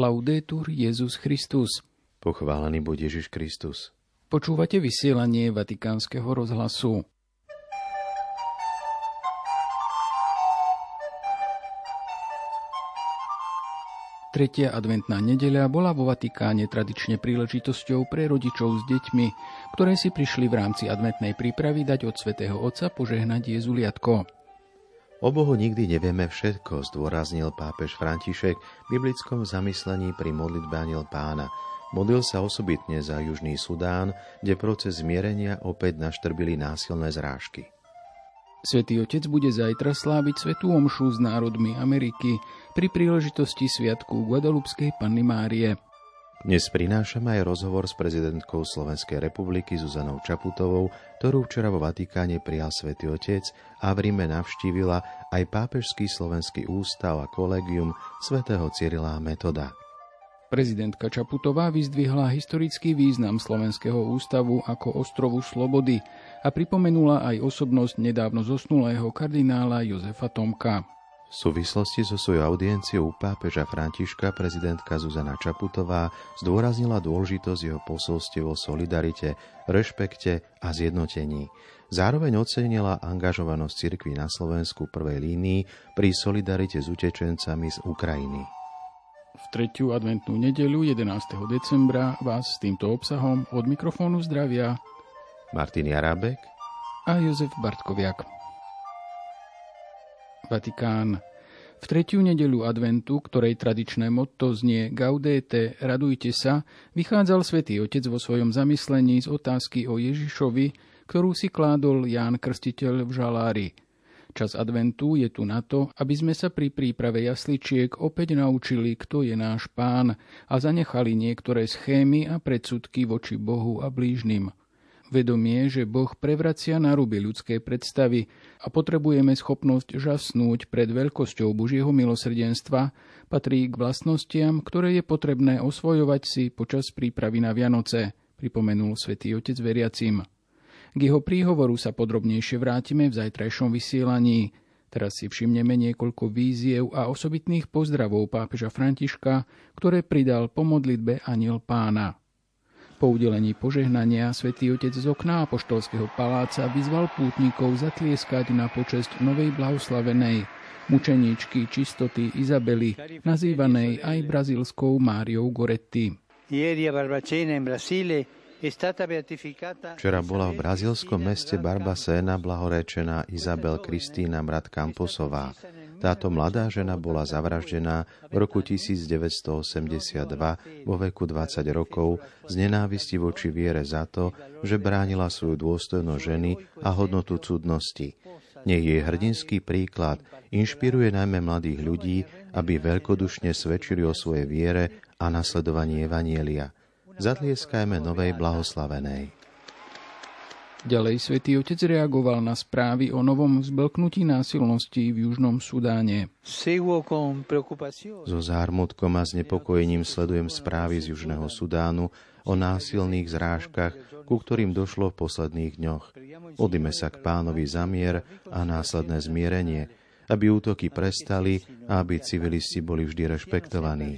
Laudetur Jezus Christus. Pochválený buď Ježiš Kristus. Počúvate vysielanie Vatikánskeho rozhlasu. Tretia adventná nedeľa bola vo Vatikáne tradične príležitosťou pre rodičov s deťmi, ktoré si prišli v rámci adventnej prípravy dať od svätého Otca požehnať Jezuliatko. O Bohu nikdy nevieme všetko, zdôraznil pápež František v biblickom zamyslení pri modlitbe Aniel pána. Modlil sa osobitne za Južný Sudán, kde proces zmierenia opäť naštrbili násilné zrážky. Svetý Otec bude zajtra sláviť Svetú Omšu s národmi Ameriky pri príležitosti Sviatku Guadalupskej Panny Márie. Dnes prinášame aj rozhovor s prezidentkou Slovenskej republiky Zuzanou Čaputovou, ktorú včera vo Vatikáne prijal svätý Otec a v Ríme navštívila aj Pápežský slovenský ústav a kolegium svätého Cyrila Metoda. Prezidentka Čaputová vyzdvihla historický význam Slovenského ústavu ako ostrovu slobody a pripomenula aj osobnosť nedávno zosnulého kardinála Jozefa Tomka. V súvislosti so svojou audienciou u pápeža Františka prezidentka Zuzana Čaputová zdôraznila dôležitosť jeho posolstiev o solidarite, rešpekte a zjednotení. Zároveň ocenila angažovanosť cirkvi na Slovensku prvej línii pri solidarite s utečencami z Ukrajiny. V tretiu adventnú nedeľu 11. decembra vás s týmto obsahom od mikrofónu zdravia Martin Jarabek a Jozef Bartkoviak. Vatikán. V tretiu nedeľu adventu, ktorej tradičné motto znie Gaudete, radujte sa, vychádzal svätý Otec vo svojom zamyslení z otázky o Ježišovi, ktorú si kládol Ján Krstiteľ v žalári. Čas adventu je tu na to, aby sme sa pri príprave jasličiek opäť naučili, kto je náš pán a zanechali niektoré schémy a predsudky voči Bohu a blížnym. Vedomie, že Boh prevracia na ruby ľudskej predstavy a potrebujeme schopnosť žasnúť pred veľkosťou Božieho milosrdenstva, patrí k vlastnostiam, ktoré je potrebné osvojovať si počas prípravy na Vianoce, pripomenul svätý Otec veriacim. K jeho príhovoru sa podrobnejšie vrátime v zajtrajšom vysielaní. Teraz si všimneme niekoľko víziev a osobitných pozdravov pápeža Františka, ktoré pridal po modlitbe Aniel pána. Po udelení požehnania svätý Otec z okna Apoštolského paláca vyzval pútnikov zatlieskať na počesť novej blahoslavenej mučeníčky čistoty Izabely, nazývanej aj brazílskou Máriou Goretti. Včera bola v brazílskom meste Barbacena blahorečená Izabel Kristína Mrat Camposová. Táto mladá žena bola zavraždená v roku 1982 vo veku 20 rokov z nenávisti voči viere za to, že bránila svoju dôstojnosť ženy a hodnotu cudnosti. Nech jej hrdinský príklad inšpiruje najmä mladých ľudí, aby veľkodušne svedčili o svojej viere a nasledovaní Evanielia. Zatlieskajme novej blahoslavenej. Ďalej svätý Otec reagoval na správy o novom zblknutí násilností v Južnom Sudáne. So zármutkom a znepokojením sledujem správy z Južného Sudánu o násilných zrážkach, ku ktorým došlo v posledných dňoch. Odíme sa k pánovi za mier a následné zmierenie, aby útoky prestali a aby civilisti boli vždy rešpektovaní.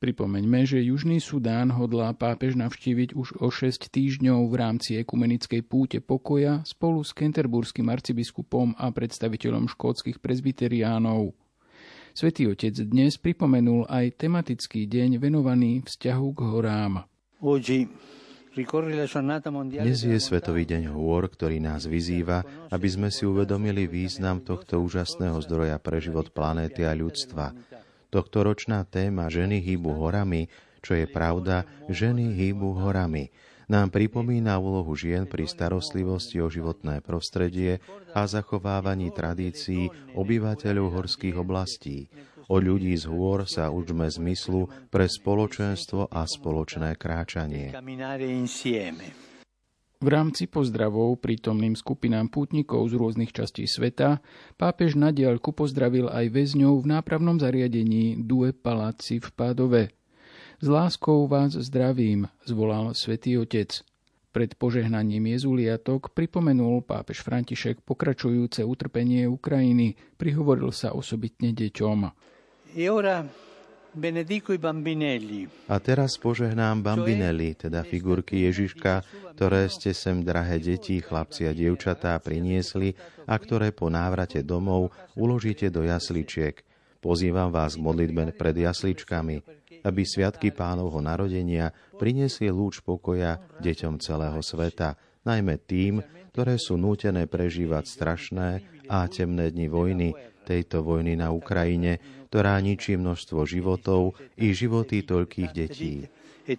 Pripomeňme, že Južný Sudán hodlá pápež navštíviť už o 6 týždňov v rámci ekumenickej púte pokoja spolu s kenterburským arcibiskupom a predstaviteľom škótskych prezbiteriánov. Svetý Otec dnes pripomenul aj tematický deň venovaný vzťahu k horám. Dnes je Svetový deň hôr, ktorý nás vyzýva, aby sme si uvedomili význam tohto úžasného zdroja pre život planéty a ľudstva – Tohtoročná téma Ženy hýbu horami, čo je pravda, ženy hýbu horami, nám pripomína úlohu žien pri starostlivosti o životné prostredie a zachovávaní tradícií obyvateľov horských oblastí. O ľudí z hôr sa učme zmyslu pre spoločenstvo a spoločné kráčanie. V rámci pozdravov prítomným skupinám pútnikov z rôznych častí sveta pápež na diaľku pozdravil aj väzňov v nápravnom zariadení Due Palazzi v Pádove. S láskou vás zdravím, zvolal svätý Otec. Pred požehnaním jezuliatok pripomenul pápež František pokračujúce utrpenie Ukrajiny, prihovoril sa osobitne deťom. A teraz požehnám bambinelli, teda figurky Ježiška, ktoré ste sem, drahé deti, chlapci a dievčatá, priniesli a ktoré po návrate domov uložíte do jasličiek. Pozývam vás k modlitbe pred jasličkami, aby sviatky pánovho narodenia priniesli lúč pokoja deťom celého sveta, najmä tým, ktoré sú nútené prežívať strašné a temné dni vojny, tejto vojny na Ukrajine, ktorá ničí množstvo životov i životy toľkých detí. E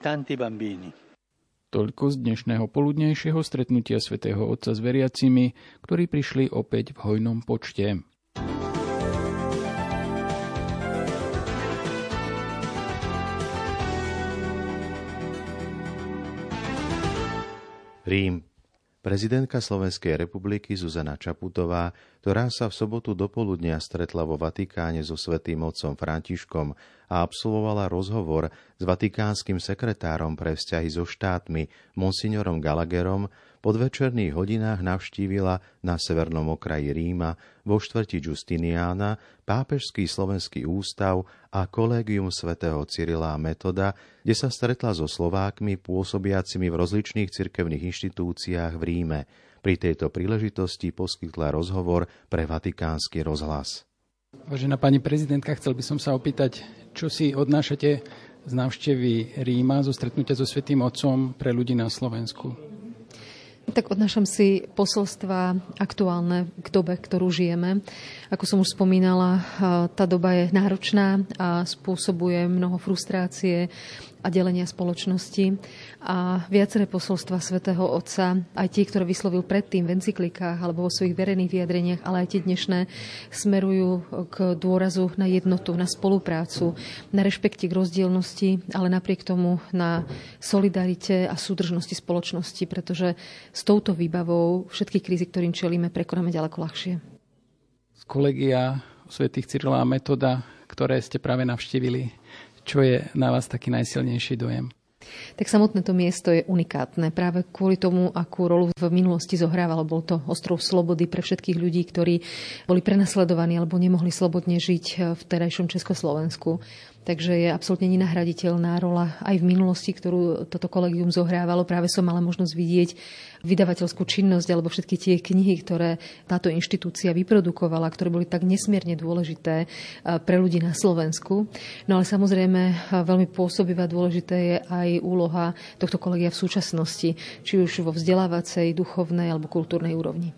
Toľko z dnešného poludnejšieho stretnutia svätého Otca s veriacimi, ktorí prišli opäť v hojnom počte. Rím Prezidentka Slovenskej republiky Zuzana Čaputová, ktorá sa v sobotu dopoludnia stretla vo Vatikáne so svetým otcom Františkom a absolvovala rozhovor s vatikánskym sekretárom pre vzťahy so štátmi, monsignorom Gallagherom, podvečerných hodinách navštívila na severnom okraji Ríma vo štvrti Justiniána Pápežský slovenský ústav a kolégium svätého Cyrila Metoda, kde sa stretla so Slovákmi pôsobiacimi v rozličných cirkevných inštitúciách v Ríme. Pri tejto príležitosti poskytla rozhovor pre Vatikánsky rozhlas. Vážená pani prezidentka, chcel by som sa opýtať, čo si odnášate z návštevy Ríma, zo stretnutia so Svetým Otcom pre ľudí na Slovensku? Tak odnášam si posolstva aktuálne k dobe, ktorú žijeme. Ako som už spomínala, tá doba je náročná a spôsobuje mnoho frustrácie a delenia spoločnosti. A viaceré posolstva svätého Otca, aj tie, ktoré vyslovil predtým v encyklikách alebo vo svojich verejných vyjadreniach, ale aj tie dnešné, smerujú k dôrazu na jednotu, na spoluprácu, na rešpekte k rozdielnosti, ale napriek tomu na solidarite a súdržnosti spoločnosti, pretože s touto výbavou všetky krízy, ktorým čelíme, prekonáme ďaleko ľahšie. Z kolegia svätých Cyrila a Metoda, ktoré ste práve navštívili, čo je na vás taký najsilnejší dojem? Tak samotné to miesto je unikátne práve kvôli tomu, akú rolu v minulosti zohrávalo. Bol to ostrov slobody pre všetkých ľudí, ktorí boli prenasledovaní alebo nemohli slobodne žiť v terajšom Československu. Takže je absolútne nenahraditeľná rola aj v minulosti, ktorú toto kolegium zohrávalo. Práve som mala možnosť vidieť vydavateľskú činnosť alebo všetky tie knihy, ktoré táto inštitúcia vyprodukovala, ktoré boli tak nesmierne dôležité eh, pre ľudí na Slovensku. No ale samozrejme eh, veľmi pôsobivá dôležité je aj úloha tohto kolegia v súčasnosti, či už vo vzdelávacej, duchovnej alebo kultúrnej úrovni.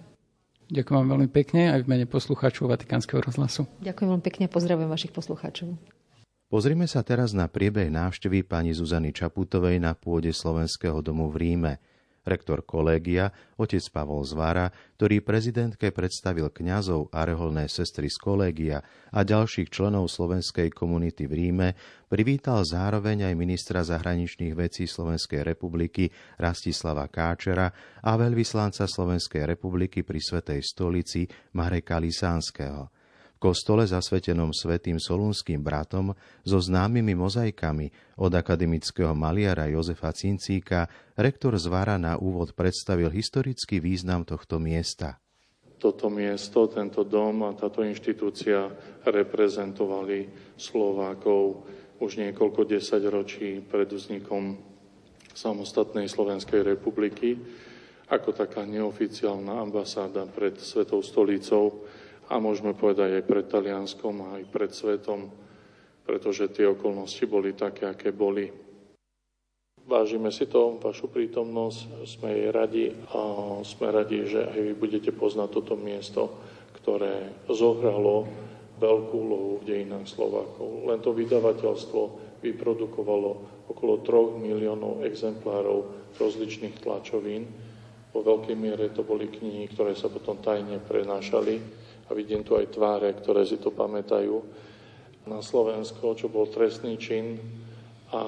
Ďakujem vám veľmi pekne aj v mene poslucháčov Vatikánskeho rozhlasu. Ďakujem veľmi pekne a pozdravujem vašich poslucháčov. Pozrime sa teraz na priebeh návštevy pani Zuzany Čaputovej na pôde Slovenského domu v Ríme. Rektor kolégia, otec Pavol Zvára, ktorý prezidentke predstavil kňazov a reholné sestry z kolégia a ďalších členov slovenskej komunity v Ríme, privítal zároveň aj ministra zahraničných vecí Slovenskej republiky Rastislava Káčera a veľvyslanca Slovenskej republiky pri Svetej stolici Mareka Lisánskeho kostole zasvetenom svetým solúnským bratom so známymi mozaikami od akademického maliara Jozefa Cincíka rektor Zvara na úvod predstavil historický význam tohto miesta. Toto miesto, tento dom a táto inštitúcia reprezentovali Slovákov už niekoľko desaťročí pred vznikom samostatnej Slovenskej republiky ako taká neoficiálna ambasáda pred Svetou stolicou a môžeme povedať aj pred Talianskom, aj pred svetom, pretože tie okolnosti boli také, aké boli. Vážime si to, vašu prítomnosť, sme jej radi a sme radi, že aj vy budete poznať toto miesto, ktoré zohralo veľkú úlohu v dejinách Slovákov. Len to vydavateľstvo vyprodukovalo okolo 3 miliónov exemplárov rozličných tlačovín. Po veľkej miere to boli knihy, ktoré sa potom tajne prenášali a vidím tu aj tváre, ktoré si to pamätajú, na Slovensko, čo bol trestný čin. A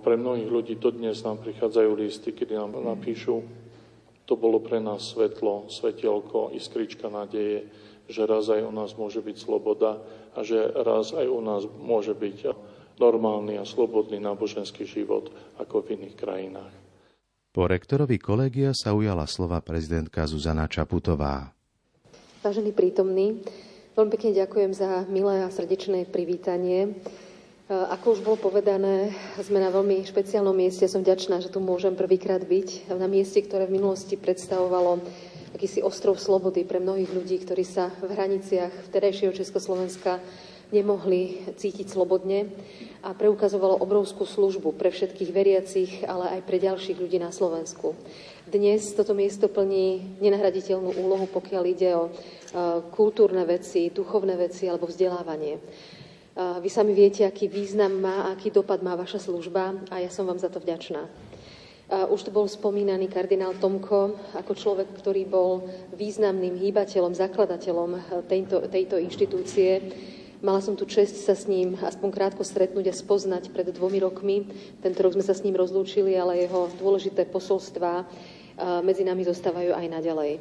pre mnohých ľudí dodnes nám prichádzajú listy, kedy nám napíšu, to bolo pre nás svetlo, svetielko, iskrička nádeje, že raz aj u nás môže byť sloboda a že raz aj u nás môže byť normálny a slobodný náboženský život ako v iných krajinách. Po rektorovi kolegia sa ujala slova prezidentka Zuzana Čaputová. Vážený prítomný, veľmi pekne ďakujem za milé a srdečné privítanie. Ako už bolo povedané, sme na veľmi špeciálnom mieste. Som vďačná, že tu môžem prvýkrát byť na mieste, ktoré v minulosti predstavovalo akýsi ostrov slobody pre mnohých ľudí, ktorí sa v hraniciach vtedajšieho Československa nemohli cítiť slobodne a preukazovalo obrovskú službu pre všetkých veriacich, ale aj pre ďalších ľudí na Slovensku. Dnes toto miesto plní nenahraditeľnú úlohu, pokiaľ ide o kultúrne veci, duchovné veci alebo vzdelávanie. Vy sami viete, aký význam má, aký dopad má vaša služba a ja som vám za to vďačná. Už tu bol spomínaný kardinál Tomko ako človek, ktorý bol významným hýbateľom, zakladateľom tejto, tejto inštitúcie. Mala som tu čest sa s ním aspoň krátko stretnúť a spoznať pred dvomi rokmi. Tento rok sme sa s ním rozlúčili, ale jeho dôležité posolstvá medzi nami zostávajú aj naďalej.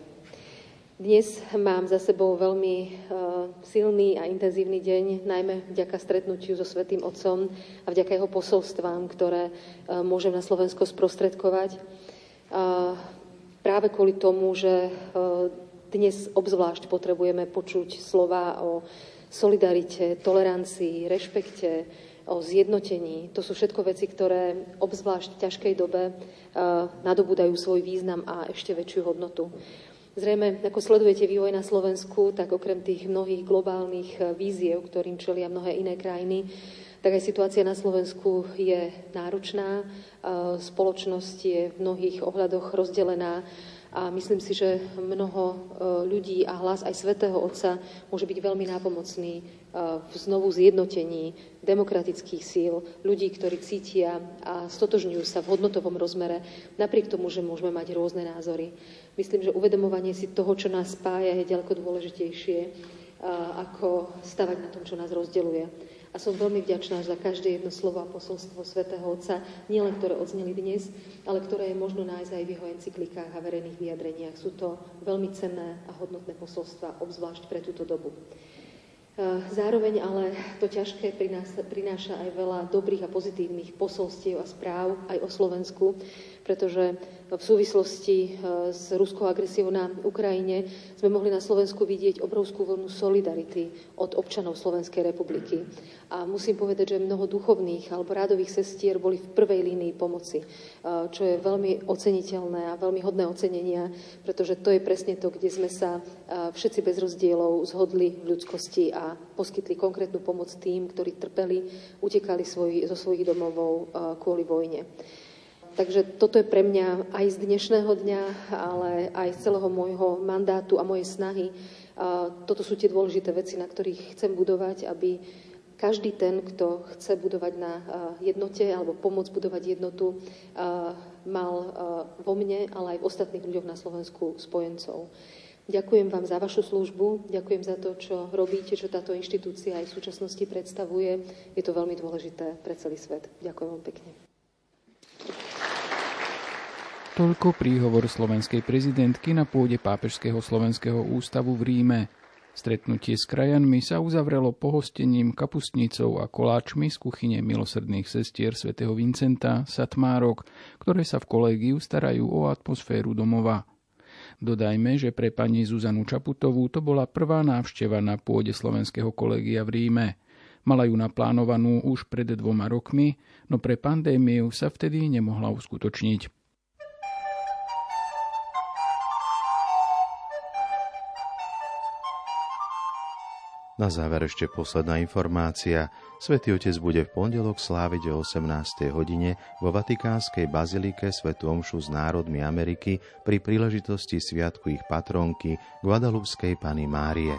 Dnes mám za sebou veľmi uh, silný a intenzívny deň, najmä vďaka stretnutiu so Svetým Otcom a vďaka jeho posolstvám, ktoré uh, môžem na Slovensko sprostredkovať. Práve kvôli tomu, že dnes obzvlášť potrebujeme počuť slova o solidarite, tolerancii, rešpekte, o zjednotení. To sú všetko veci, ktoré obzvlášť v ťažkej dobe nadobúdajú svoj význam a ešte väčšiu hodnotu. Zrejme, ako sledujete vývoj na Slovensku, tak okrem tých mnohých globálnych eh, víziev, ktorým čelia mnohé iné krajiny, tak aj situácia na Slovensku je náročná. Eh, spoločnosť je v mnohých ohľadoch rozdelená a myslím si, že mnoho eh, ľudí a hlas aj svätého Otca môže byť veľmi nápomocný v znovu zjednotení demokratických síl, ľudí, ktorí cítia a stotožňujú sa v hodnotovom rozmere, napriek tomu, že môžeme mať rôzne názory. Myslím, že uvedomovanie si toho, čo nás spája, je ďaleko dôležitejšie, ako stavať na tom, čo nás rozdeluje. A som veľmi vďačná za každé jedno slovo a posolstvo svätého Otca, nielen ktoré odzneli dnes, ale ktoré je možno nájsť aj v jeho encyklikách a verejných vyjadreniach. Sú to veľmi cenné a hodnotné posolstva, obzvlášť pre túto dobu. Zároveň ale to ťažké prináša, prináša aj veľa dobrých a pozitívnych posolstiev a správ aj o Slovensku, pretože v súvislosti e, s ruskou agresiou na Ukrajine sme mohli na Slovensku vidieť obrovskú vlnu solidarity od občanov Slovenskej republiky. A musím povedať, že mnoho duchovných alebo rádových sestier boli v prvej línii pomoci, e, čo je veľmi oceniteľné a veľmi hodné ocenenia, pretože to je presne to, kde sme sa e, všetci bez rozdielov zhodli v ľudskosti a poskytli konkrétnu pomoc tým, ktorí trpeli, utekali svoj, zo svojich domovov kvôli vojne. Takže toto je pre mňa aj z dnešného dňa, ale aj z celého môjho mandátu a mojej snahy. Toto sú tie dôležité veci, na ktorých chcem budovať, aby každý ten, kto chce budovať na jednote alebo pomôcť budovať jednotu, mal vo mne, ale aj v ostatných ľuďoch na Slovensku spojencov. Ďakujem vám za vašu službu, ďakujem za to, čo robíte, čo táto inštitúcia aj v súčasnosti predstavuje. Je to veľmi dôležité pre celý svet. Ďakujem vám pekne. Toľko príhovor slovenskej prezidentky na pôde Pápežského slovenského ústavu v Ríme. Stretnutie s krajanmi sa uzavrelo pohostením kapustnicou a koláčmi z kuchyne milosrdných sestier svätého Vincenta Satmárok, ktoré sa v kolégiu starajú o atmosféru domova. Dodajme, že pre pani Zuzanu Čaputovú to bola prvá návšteva na pôde slovenského kolégia v Ríme. Mala ju naplánovanú už pred dvoma rokmi, no pre pandémiu sa vtedy nemohla uskutočniť. Na záver ešte posledná informácia. Svetý Otec bude v pondelok sláviť o 18. hodine vo Vatikánskej bazilike Svetu Omšu s národmi Ameriky pri príležitosti sviatku ich patronky Guadalupskej Pany Márie.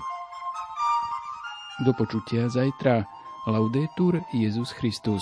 Do počutia zajtra. Laudetur Jezus Christus.